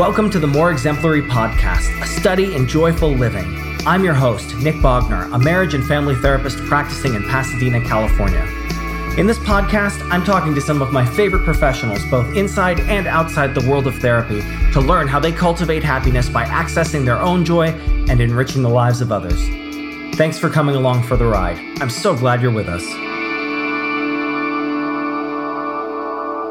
Welcome to the More Exemplary Podcast, a study in joyful living. I'm your host, Nick Bogner, a marriage and family therapist practicing in Pasadena, California. In this podcast, I'm talking to some of my favorite professionals, both inside and outside the world of therapy, to learn how they cultivate happiness by accessing their own joy and enriching the lives of others. Thanks for coming along for the ride. I'm so glad you're with us.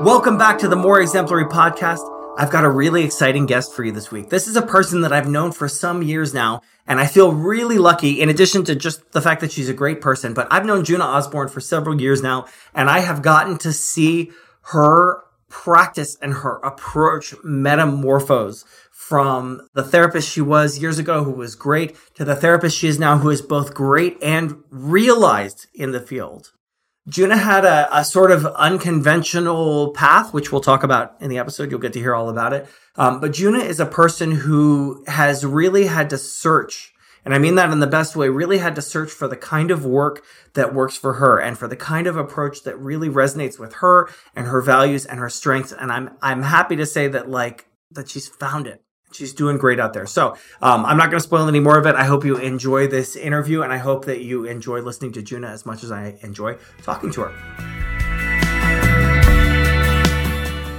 Welcome back to the More Exemplary Podcast. I've got a really exciting guest for you this week. This is a person that I've known for some years now, and I feel really lucky in addition to just the fact that she's a great person, but I've known Djuna Osborne for several years now, and I have gotten to see her practice and her approach metamorphose from the therapist she was years ago, who was great, to the therapist she is now, who is both great and realized in the field. Djuna had a, a, sort of unconventional path, which we'll talk about in the episode. You'll get to hear all about it. Um, but Djuna is a person who has really had to search, and I mean that in the best way, really had to search for the kind of work that works for her and for the kind of approach that really resonates with her and her values and her strengths. And I'm, I'm happy to say that like, that she's found it she's doing great out there. So um, I'm not going to spoil any more of it. I hope you enjoy this interview, and I hope that you enjoy listening to Djuna as much as I enjoy talking to her.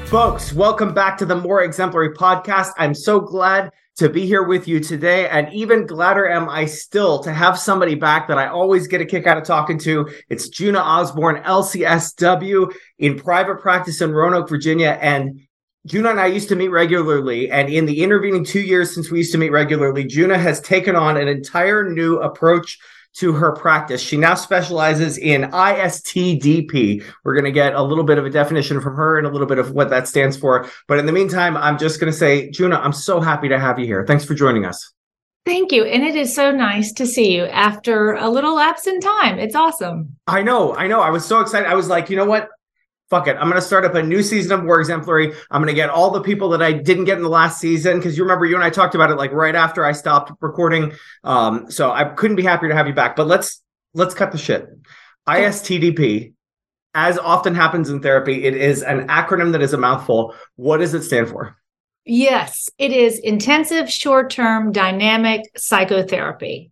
Folks, welcome back to the More Exemplary podcast. I'm so glad to be here with you today. And even gladder am I still to have somebody back that I always get a kick out of talking to. It's Djuna Osborne, LCSW, in private practice in Roanoke, Virginia. And Djuna and I used to meet regularly, and in the intervening two years since we used to meet regularly, Djuna has taken on an entire new approach to her practice. She now specializes in ISTDP. We're going to get a little bit of a definition from her and a little bit of what that stands for. But in the meantime, I'm just going to say, Djuna, I'm so happy to have you here. Thanks for joining us. Thank you. And it is so nice to see you after a little lapse in time. It's awesome. I know. I know. I was so excited. I was like, you know what? Fuck it. I'm going to start up a new season of More Exemplary. I'm going to get all the people that I didn't get in the last season because you remember you and I talked about it like right after I stopped recording. Um, so I couldn't be happier to have you back. But let's let's cut the shit. ISTDP, as often happens in therapy, it is an acronym that is a mouthful. What does it stand for? Yes, it is intensive short-term dynamic psychotherapy.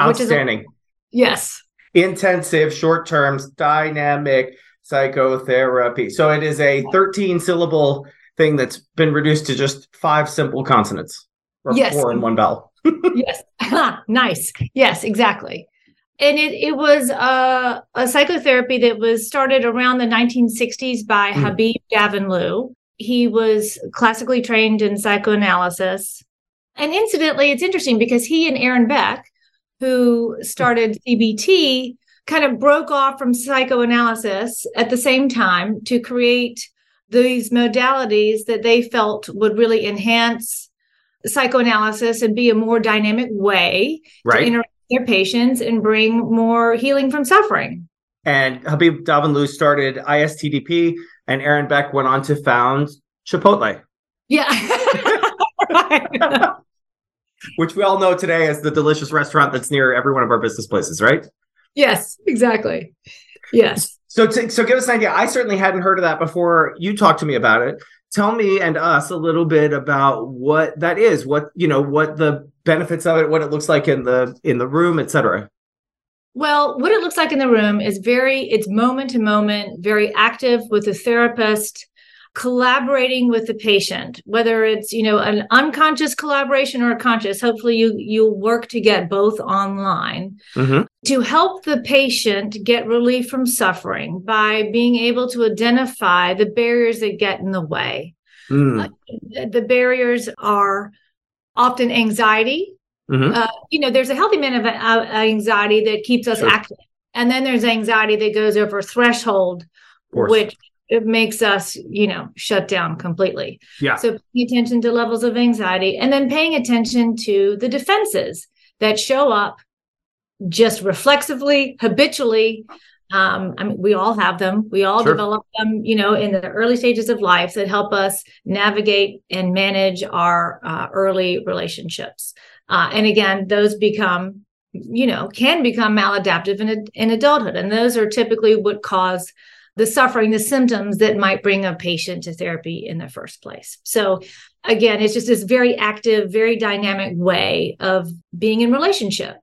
Outstanding. A, yes. Intensive short-term dynamic psychotherapy. So it is a 13 syllable thing that's been reduced to just five simple consonants or yes. four in one vowel. yes. nice. Yes, exactly. And it, it was a, a psychotherapy that was started around the 1960s by mm. Habib Davanloo. He was classically trained in psychoanalysis. And incidentally, it's interesting because he and Aaron Beck, who started CBT, kind of broke off from psychoanalysis at the same time to create these modalities that they felt would really enhance psychoanalysis and be a more dynamic way right. to interact with their patients and bring more healing from suffering. And Habib Davanloo started ISTDP, and Aaron Beck went on to found Chipotle. Yeah. Which we all know today as the delicious restaurant that's near every one of our business places, right? Yes, exactly. Yes. So, to, so give us an idea. I certainly hadn't heard of that before you talked to me about it. Tell me and us a little bit about what that is. What you know, what the benefits of it, what it looks like in the in the room, etc. Well, what it looks like in the room is very it's moment to moment, very active with the therapist collaborating with the patient whether it's you know an unconscious collaboration or a conscious hopefully you you'll work to get both online mm-hmm. To help the patient get relief from suffering by being able to identify the barriers that get in the way mm. uh, the barriers are often anxiety mm-hmm. uh, you know there's a healthy amount of uh, anxiety that keeps us sure. active and then there's anxiety that goes over threshold which it makes us, you know, shut down completely. Yeah. So paying attention to levels of anxiety and then paying attention to the defenses that show up just reflexively, habitually. Um, I mean, we all have them. We all sure. develop them, you know, in the early stages of life that help us navigate and manage our uh, early relationships. Uh, and again, those become, you know, can become maladaptive in, in adulthood. And those are typically what cause the suffering, the symptoms that might bring a patient to therapy in the first place. So, again, it's just this very active, very dynamic way of being in relationship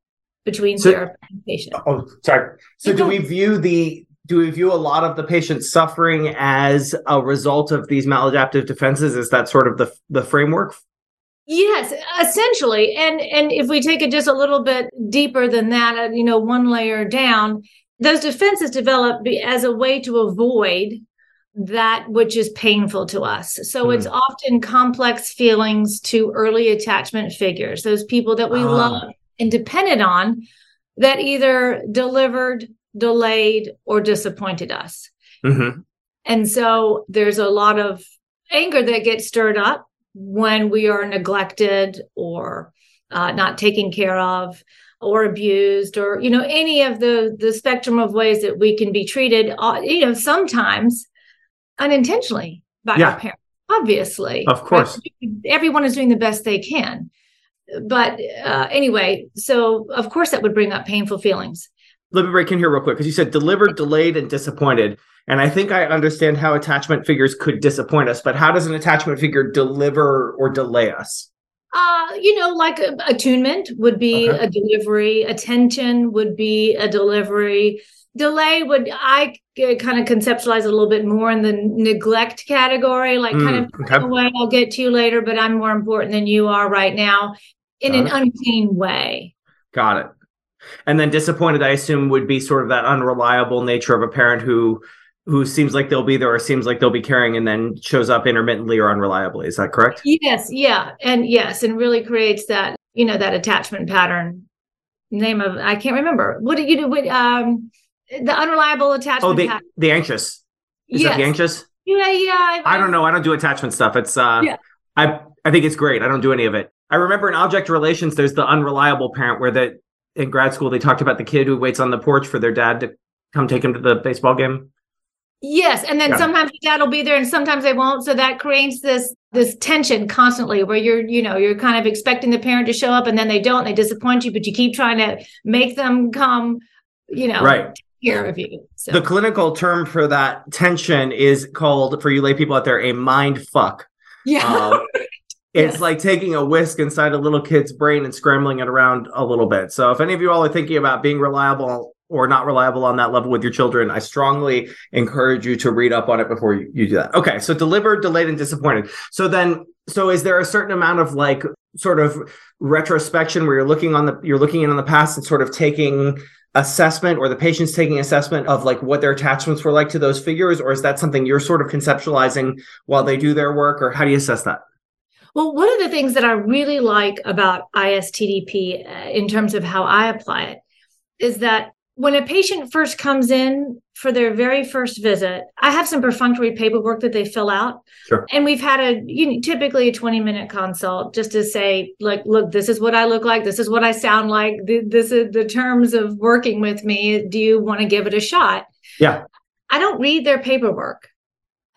between so, therapist and patient. Oh, sorry. So, do we view the do we view a lot of the patient suffering as a result of these maladaptive defenses? Is that sort of the the framework? Yes, essentially. And and if we take it just a little bit deeper than that, uh, you know, one layer down, those defenses develop as a way to avoid that which is painful to us. So mm. it's often complex feelings to early attachment figures, those people that we ah. love and depended on that either delivered, delayed, or disappointed us. Mm-hmm. And so there's a lot of anger that gets stirred up when we are neglected or uh, not taken care of or abused or you know any of the the spectrum of ways that we can be treated uh, you know sometimes unintentionally by yeah. our parents obviously of course right? everyone is doing the best they can but uh, anyway so of course that would bring up painful feelings let me break in here real quick because you said delivered delayed and disappointed and i think i understand how attachment figures could disappoint us but how does an attachment figure deliver or delay us uh, you know, like uh, attunement would be okay. a delivery, attention would be a delivery. Delay would I kind of conceptualize a little bit more in the neglect category, like mm, kind of okay. away, I'll get to you later, but I'm more important than you are right now in Got an it. unclean way. Got it. And then disappointed, I assume, would be sort of that unreliable nature of a parent who who seems like they'll be there or seems like they'll be caring and then shows up intermittently or unreliably. Is that correct? Yes. Yeah. And yes, and really creates that, you know, that attachment pattern. Name of I can't remember. What do you do with um the unreliable attachment? Oh, the pattern. the anxious. Is yes. that the anxious? Yeah, yeah. I, I, don't know. I don't do attachment stuff. It's uh yeah. I I think it's great. I don't do any of it. I remember in object relations, there's the unreliable parent where that in grad school they talked about the kid who waits on the porch for their dad to come take him to the baseball game. Yes, and then yeah. sometimes your dad will be there, and sometimes they won't. So that creates this this tension constantly, where you're you know you're kind of expecting the parent to show up, and then they don't. They disappoint you, but you keep trying to make them come. You know, right care of you. So. The clinical term for that tension is called, for you lay people out there, a mind fuck. Yeah. Um, it's yes. like taking a whisk inside a little kid's brain and scrambling it around a little bit. So if any of you all are thinking about being reliable or not reliable on that level with your children, I strongly encourage you to read up on it before you, you do that. Okay. So delivered, delayed, and disappointed. So then, so is there a certain amount of like sort of retrospection where you're looking on the, you're looking in on the past and sort of taking assessment or the patient's taking assessment of like what their attachments were like to those figures? Or is that something you're sort of conceptualizing while they do their work? Or how do you assess that? Well, one of the things that I really like about ISTDP uh, in terms of how I apply it is that when a patient first comes in for their very first visit, I have some perfunctory paperwork that they fill out. Sure. And we've had a you know, typically a 20 minute consult just to say, like, look, this is what I look like. This is what I sound like. This is the terms of working with me. Do you want to give it a shot? Yeah. I don't read their paperwork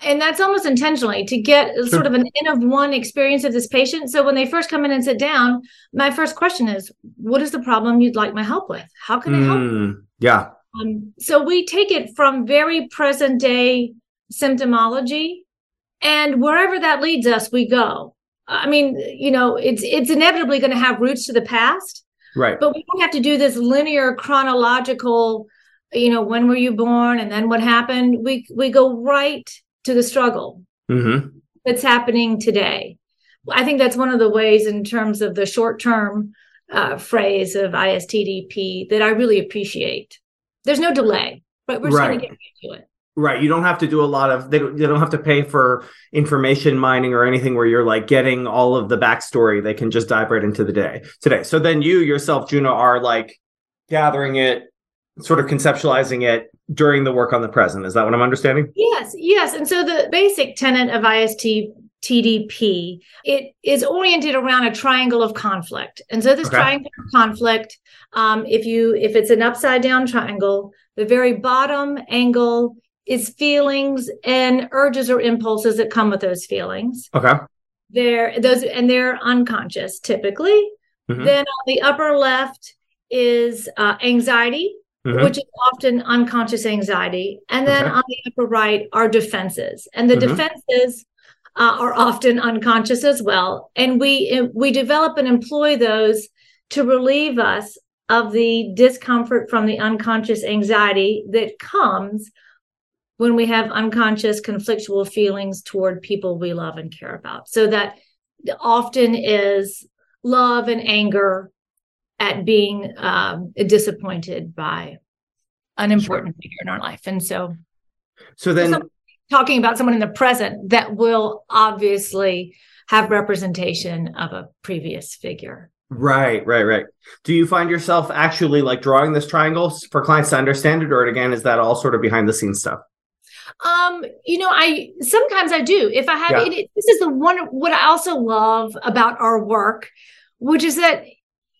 and that's almost intentionally to get sure. sort of an in of one experience of this patient. So when they first come in and sit down, my first question is, what is the problem you'd like my help with? How can mm, I help? Hmm, yeah. Um, so we take it from very present day symptomology and wherever that leads us, we go. I mean, you know, it's it's inevitably going to have roots to the past. Right. But we don't have to do this linear chronological, you know, when were you born and then what happened? We we go right to the struggle mm-hmm. that's happening today. I think that's one of the ways, in terms of the short term uh, phrase of ISTDP, that I really appreciate. There's no delay, but we're right. to get to it. Right. You don't have to do a lot of, they don't, they don't have to pay for information mining or anything where you're like getting all of the backstory. They can just dive right into the day today. So then you yourself, Djuna, are like gathering it, sort of conceptualizing it during the work on the present. Is that what I'm understanding? Yes, yes. And so the basic tenet of IST TDP, it is oriented around a triangle of conflict. And so this okay. triangle of conflict, um, if you if it's an upside down triangle, the very bottom angle is feelings and urges or impulses that come with those feelings. Okay. They're those and they're unconscious typically. Mm-hmm. Then on the upper left is uh, anxiety mm-hmm. which is often unconscious anxiety. And then okay. on the upper right are defenses. And the mm-hmm. defenses uh, are often unconscious as well. And we, we develop and employ those to relieve us of the discomfort from the unconscious anxiety that comes when we have unconscious conflictual feelings toward people we love and care about. So that often is love and anger at being um, disappointed by an important sure. figure in our life. And so, so then talking about someone in the present that will obviously have representation of a previous figure. Right, right, right. Do you find yourself actually like drawing this triangle for clients to understand it, or again, is that all sort of behind the scenes stuff? Um, you know, I sometimes I do. If I have yeah. it, this is the one what I also love about our work, which is that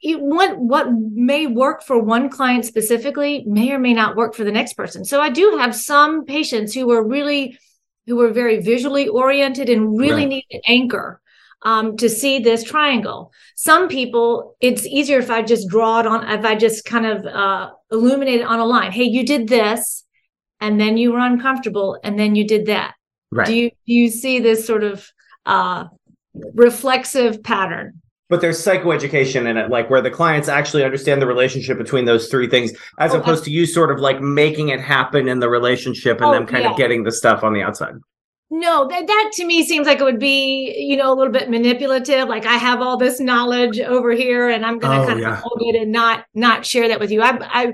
it, what what may work for one client specifically may or may not work for the next person. So I do have some patients who are really who are very visually oriented and really right. need an anchor um, to see this triangle. Some people, it's easier if I just draw it on, if I just kind of uh, illuminate it on a line. Hey, you did this, and then you were uncomfortable, and then you did that. Right. Do you do you see this sort of uh, reflexive pattern? But there's psychoeducation in it, like where the clients actually understand the relationship between those three things, as oh, opposed to you sort of like making it happen in the relationship and oh, them kind yeah. of getting the stuff on the outside. No, that that to me seems like it would be, you know, a little bit manipulative. Like I have all this knowledge over here, and I'm going to oh, kind yeah. of hold it and not not share that with you. I, I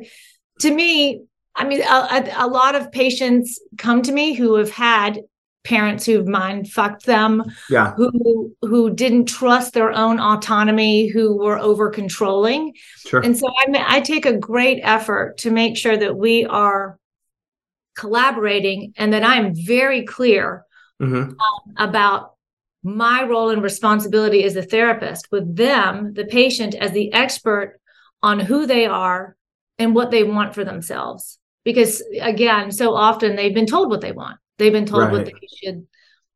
to me, I mean, a, a, lot of patients come to me who have had parents who've mind fucked them, yeah, who who didn't trust their own autonomy, who were over controlling, sure. And so I I take a great effort to make sure that we are collaborating and that I'm very clear mm-hmm. um, about my role and responsibility as a therapist with them, the patient, as the expert on who they are and what they want for themselves. Because again, so often they've been told what they want. They've been told right. what they should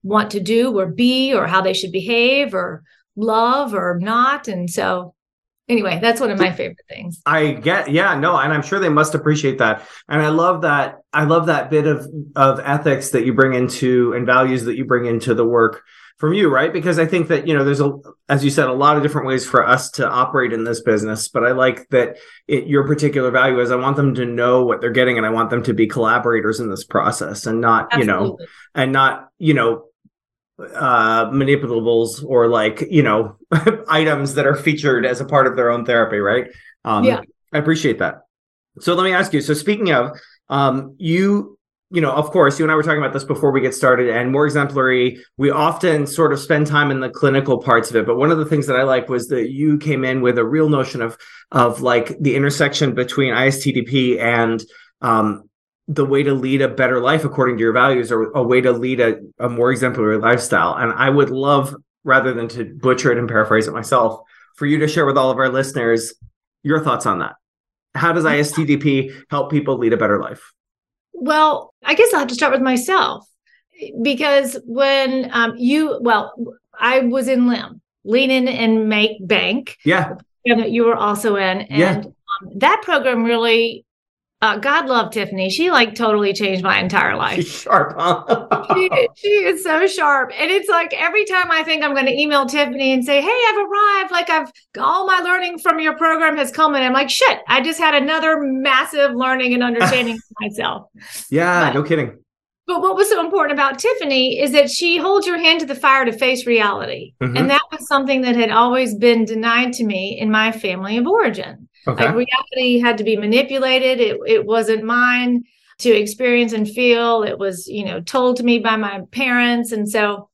want to do or be or how they should behave or love or not. And so anyway, that's one of my favorite things. I get, yeah, no, and I'm sure they must appreciate that. And I love that. I love that bit of of ethics that you bring into and values that you bring into the work from you, right? Because I think that you know, there's a, as you said, a lot of different ways for us to operate in this business. But I like that it, your particular value is I want them to know what they're getting, and I want them to be collaborators in this process, and not Absolutely. you know, and not you know uh manipulables or like you know items that are featured as a part of their own therapy right um yeah i appreciate that so let me ask you so speaking of um you you know of course you and i were talking about this before we get started and more exemplary we often sort of spend time in the clinical parts of it but one of the things that i like was that you came in with a real notion of of like the intersection between istdp and um the way to lead a better life according to your values or a way to lead a, a more exemplary lifestyle. And I would love, rather than to butcher it and paraphrase it myself, for you to share with all of our listeners your thoughts on that. How does ISTDP help people lead a better life? Well, I guess I'll have to start with myself because when um, you, well, I was in LIM, Lean In and Make Bank. Yeah. That you were also in. And yeah. um, that program really uh, God love Tiffany. She like totally changed my entire life. She's sharp, huh? she, she, is so sharp. And it's like every time I think I'm going to email Tiffany and say, Hey, I've arrived. Like I've all my learning from your program has come. And I'm like, shit, I just had another massive learning and understanding of myself. Yeah, but, no kidding. But what was so important about Tiffany is that she holds your hand to the fire to face reality. Mm-hmm. And that was something that had always been denied to me in my family of origin. Okay. Like reality had to be manipulated. It it wasn't mine to experience and feel. It was, you know, told to me by my parents. And so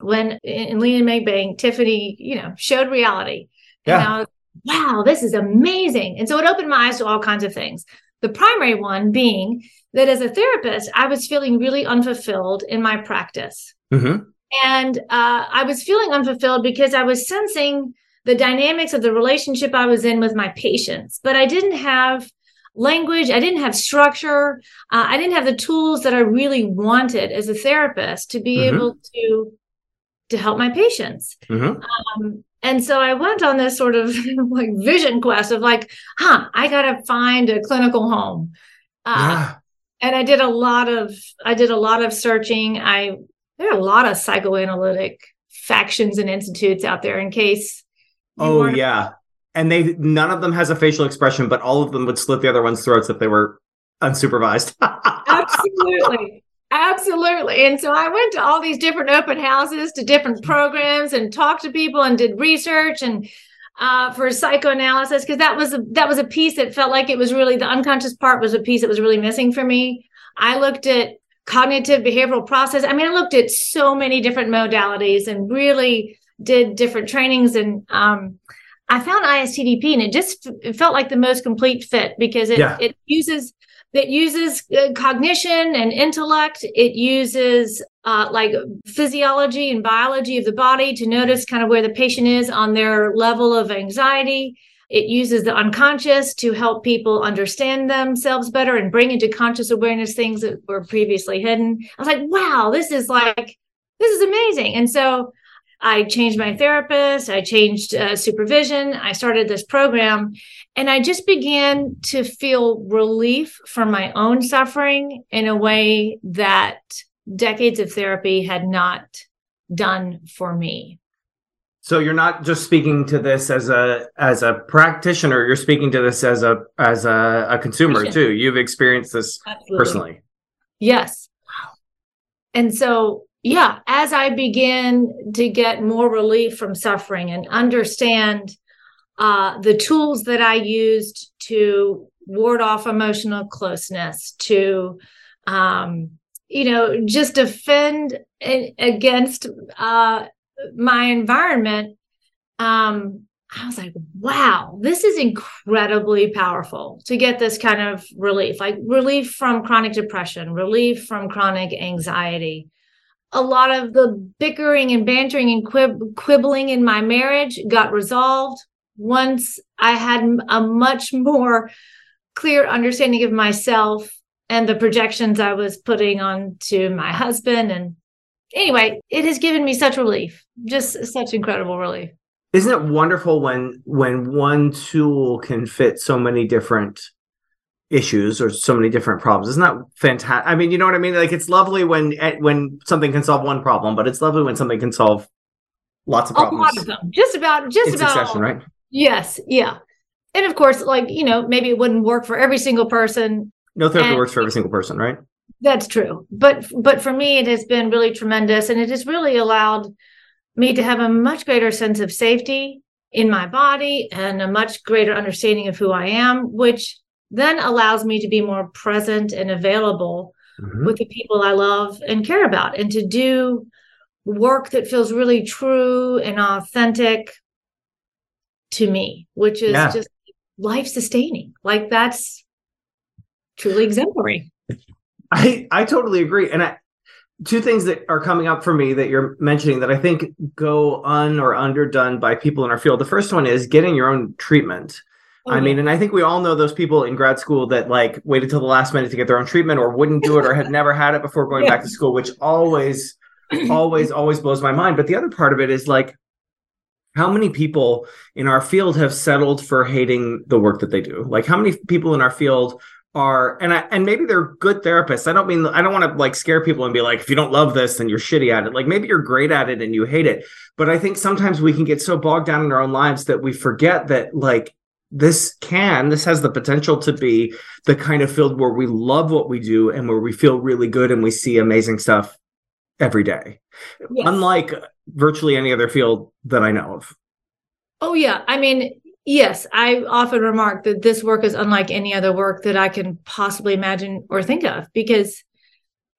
when in Lean and Make Bank, Tiffany, you know, showed reality. Yeah. And I was, wow, this is amazing. And so it opened my eyes to all kinds of things. The primary one being that as a therapist, I was feeling really unfulfilled in my practice. Mm-hmm. And uh, I was feeling unfulfilled because I was sensing the dynamics of the relationship I was in with my patients, but I didn't have language. I didn't have structure. Uh, I didn't have the tools that I really wanted as a therapist to be mm-hmm. able to to help my patients. Mm-hmm. Um, And so I went on this sort of like vision quest of like, huh, I got to find a clinical home. Uh. And I did a lot of, I did a lot of searching. I, there are a lot of psychoanalytic factions and institutes out there in case. Oh yeah. And they, none of them has a facial expression, but all of them would slit the other one's throats if they were unsupervised. Absolutely. Absolutely. And so I went to all these different open houses to different programs and talked to people and did research and uh, for psychoanalysis because that was a, that was a piece that felt like it was really the unconscious part was a piece that was really missing for me. I looked at cognitive behavioral process. I mean, I looked at so many different modalities and really did different trainings and um, I found ISTDP and it just it felt like the most complete fit because it, yeah. it uses that uses uh, cognition and intellect. It uses uh, like physiology and biology of the body to notice kind of where the patient is on their level of anxiety. It uses the unconscious to help people understand themselves better and bring into conscious awareness things that were previously hidden. I was like, wow, this is like, this is amazing. And so I changed my therapist, I changed uh, supervision, I started this program, and I just began to feel relief from my own suffering in a way that decades of therapy had not done for me. So you're not just speaking to this as a as a practitioner, you're speaking to this as a as a, a consumer too. You've experienced this Absolutely. personally. Yes. Wow. And so yeah, as I begin to get more relief from suffering and understand uh, the tools that I used to ward off emotional closeness, to, um, you know, just defend against uh, my environment, um, I was like, wow, this is incredibly powerful to get this kind of relief, like relief from chronic depression, relief from chronic anxiety a lot of the bickering and bantering and quib- quibbling in my marriage got resolved once I had a much more clear understanding of myself and the projections I was putting on to my husband. And anyway, it has given me such relief, just such incredible relief. Isn't it wonderful when when one tool can fit so many different issues or so many different problems. Isn't that fantastic? I mean, you know what I mean? Like it's lovely when eh, when something can solve one problem, but it's lovely when something can solve lots of problems. A lot of them. Just about just In about succession, right? Yes, yeah. And of course, like, you know, maybe it wouldn't work for every single person. No therapy and works for every single person, right? That's true. But but for me it has been really tremendous and it has really allowed me to have a much greater sense of safety in my body and a much greater understanding of who I am, which then allows me to be more present and available mm-hmm. with the people I love and care about and to do work that feels really true and authentic to me, which is yeah. just life sustaining. Like that's truly exemplary. I I totally agree. And I two things that are coming up for me that you're mentioning that I think go un or underdone by people in our field. The first one is getting your own treatment. I mean, and I think we all know those people in grad school that like waited till the last minute to get their own treatment or wouldn't do it or had never had it before going yeah. back to school, which always, always, always blows my mind. But the other part of it is like, how many people in our field have settled for hating the work that they do? Like, how many people in our field are and I, and maybe they're good therapists. I don't mean I don't want to like scare people and be like if you don't love this then you're shitty at it. Like maybe you're great at it and you hate it. But I think sometimes we can get so bogged down in our own lives that we forget that like this can this has the potential to be the kind of field where we love what we do and where we feel really good and we see amazing stuff every day. Yes. unlike virtually any other field that i know of. Oh yeah. I mean yes i often remark that this work is unlike any other work that i can possibly imagine or think of because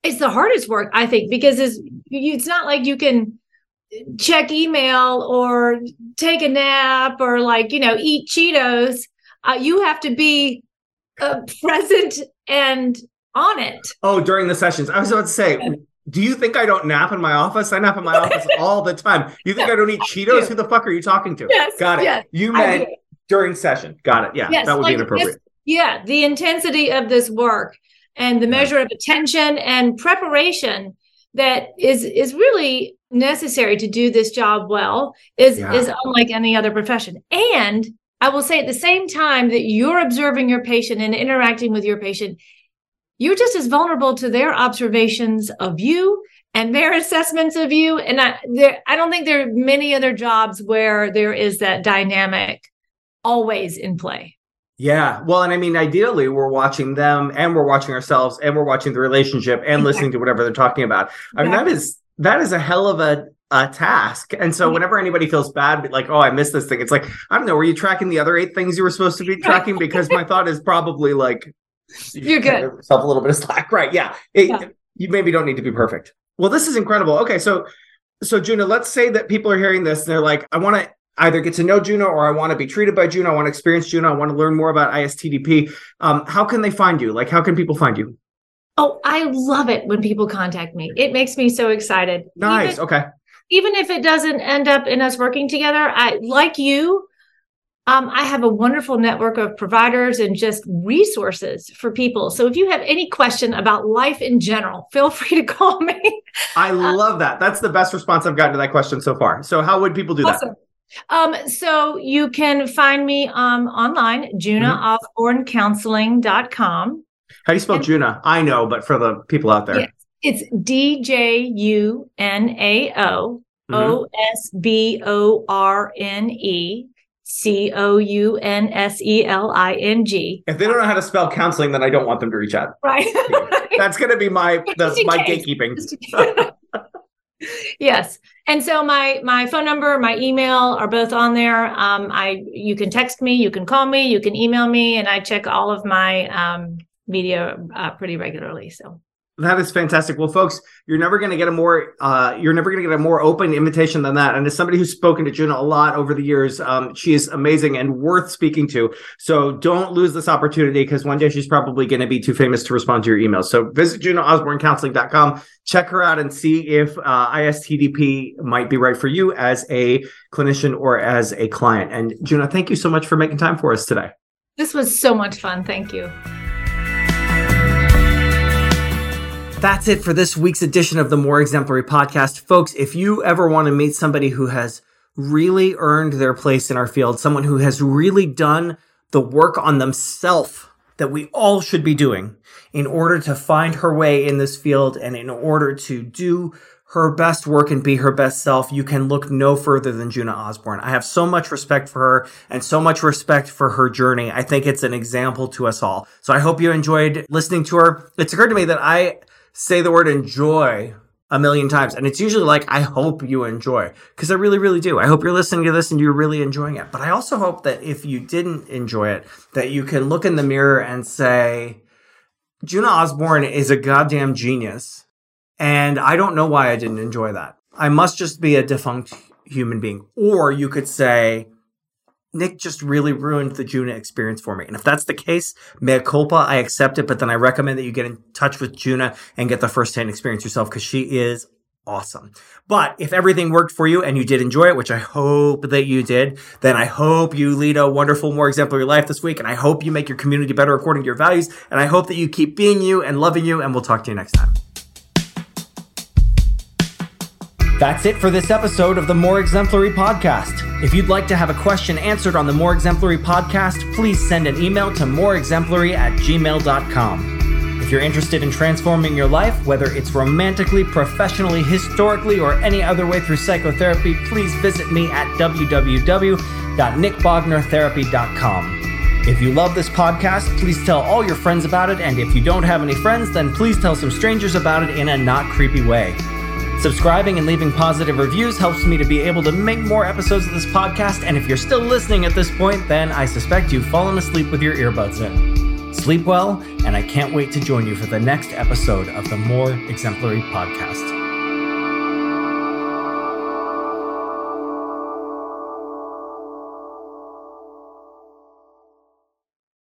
it's the hardest work i think because it's it's not like you can check email or take a nap or like you know eat cheetos uh, you have to be uh, present and on it. Oh during the sessions. I was about to say do you think i don't nap in my office? I nap in my office all the time. You think i don't eat cheetos? do. who the fuck are you talking to? Yes, got it. yes, you meant during session. Got it. Yeah yes, that would like be inappropriate yeah the intensity of this work and the measure of attention and preparation that is is really necessary to do this job well is yeah. is unlike any other profession and i will say at the same time that you're observing your patient and interacting with your patient you're just as vulnerable to their observations of you and their assessments of you and i there i don't think there are many other jobs where there is that dynamic always in play yeah. Well, and I mean, ideally, we're watching them and we're watching ourselves and we're watching the relationship and listening to whatever they're talking about. I mean, that is that is a hell of a, a task. And so whenever anybody feels bad, like, oh, I missed this thing, it's like, I don't know, were you tracking the other eight things you were supposed to be tracking? Because my thought is probably like you are good. Yourself a little bit of slack. Right. Yeah. It, yeah. You maybe don't need to be perfect. Well, this is incredible. Okay, so so Djuna, let's say that people are hearing this and they're like, I want to either get to know Djuna or I want to be treated by Djuna. I want to experience Djuna. I want to learn more about ISTDP. Um, how can they find you? Like, how can people find you? Oh, I love it when people contact me. It makes me so excited. Nice. Even, okay. Even if it doesn't end up in us working together, I like you. Um, I have a wonderful network of providers and just resources for people. So if you have any question about life in general, feel free to call me. I love that. That's the best response I've gotten to that question so far. So how would people do awesome. that? Um, so you can find me um, online, djunaosbornecounseling.com. How do you spell and, Djuna? I know, but for the people out there. Yes, it's D J U N A O O S B O R N E C O U N S E L I N G. If they don't know how to spell counseling, then I don't want them to reach out. Right. That's going to be my my gatekeeping. yes and so my my phone number my email are both on there um, i you can text me you can call me you can email me and i check all of my um, media uh, pretty regularly so that is fantastic. Well, folks, you're never going to get a more uh, you're never going to get a more open invitation than that. And as somebody who's spoken to Djuna a lot over the years, um, she is amazing and worth speaking to. So don't lose this opportunity because one day she's probably going to be too famous to respond to your emails. So visit DjunaOsborneCounseling.com, check her out, and see if uh, ISTDP might be right for you as a clinician or as a client. And Djuna, thank you so much for making time for us today. This was so much fun. Thank you. That's it for this week's edition of the More Exemplary podcast. Folks, if you ever want to meet somebody who has really earned their place in our field, someone who has really done the work on themselves that we all should be doing in order to find her way in this field and in order to do her best work and be her best self, you can look no further than Djuna Osborne. I have so much respect for her and so much respect for her journey. I think it's an example to us all. So I hope you enjoyed listening to her. It's occurred to me that I say the word enjoy a million times. And it's usually like, I hope you enjoy because I really, really do. I hope you're listening to this and you're really enjoying it. But I also hope that if you didn't enjoy it, that you can look in the mirror and say, Djuna Osborne is a goddamn genius. And I don't know why I didn't enjoy that. I must just be a defunct human being. Or you could say, Nick just really ruined the Djuna experience for me. And if that's the case, mea culpa, I accept it. But then I recommend that you get in touch with Djuna and get the firsthand experience yourself because she is awesome. But if everything worked for you and you did enjoy it, which I hope that you did, then I hope you lead a wonderful, more exemplary life this week. And I hope you make your community better according to your values. And I hope that you keep being you and loving you. And we'll talk to you next time. That's it for this episode of the More Exemplary Podcast. If you'd like to have a question answered on the More Exemplary Podcast, please send an email to moreexemplary at gmail.com. If you're interested in transforming your life, whether it's romantically, professionally, historically, or any other way through psychotherapy, please visit me at www.nickbognertherapy.com. If you love this podcast, please tell all your friends about it, and if you don't have any friends, then please tell some strangers about it in a not creepy way. Subscribing and leaving positive reviews helps me to be able to make more episodes of this podcast. And if you're still listening at this point, then I suspect you've fallen asleep with your earbuds in. Sleep well, and I can't wait to join you for the next episode of the More Exemplary Podcast.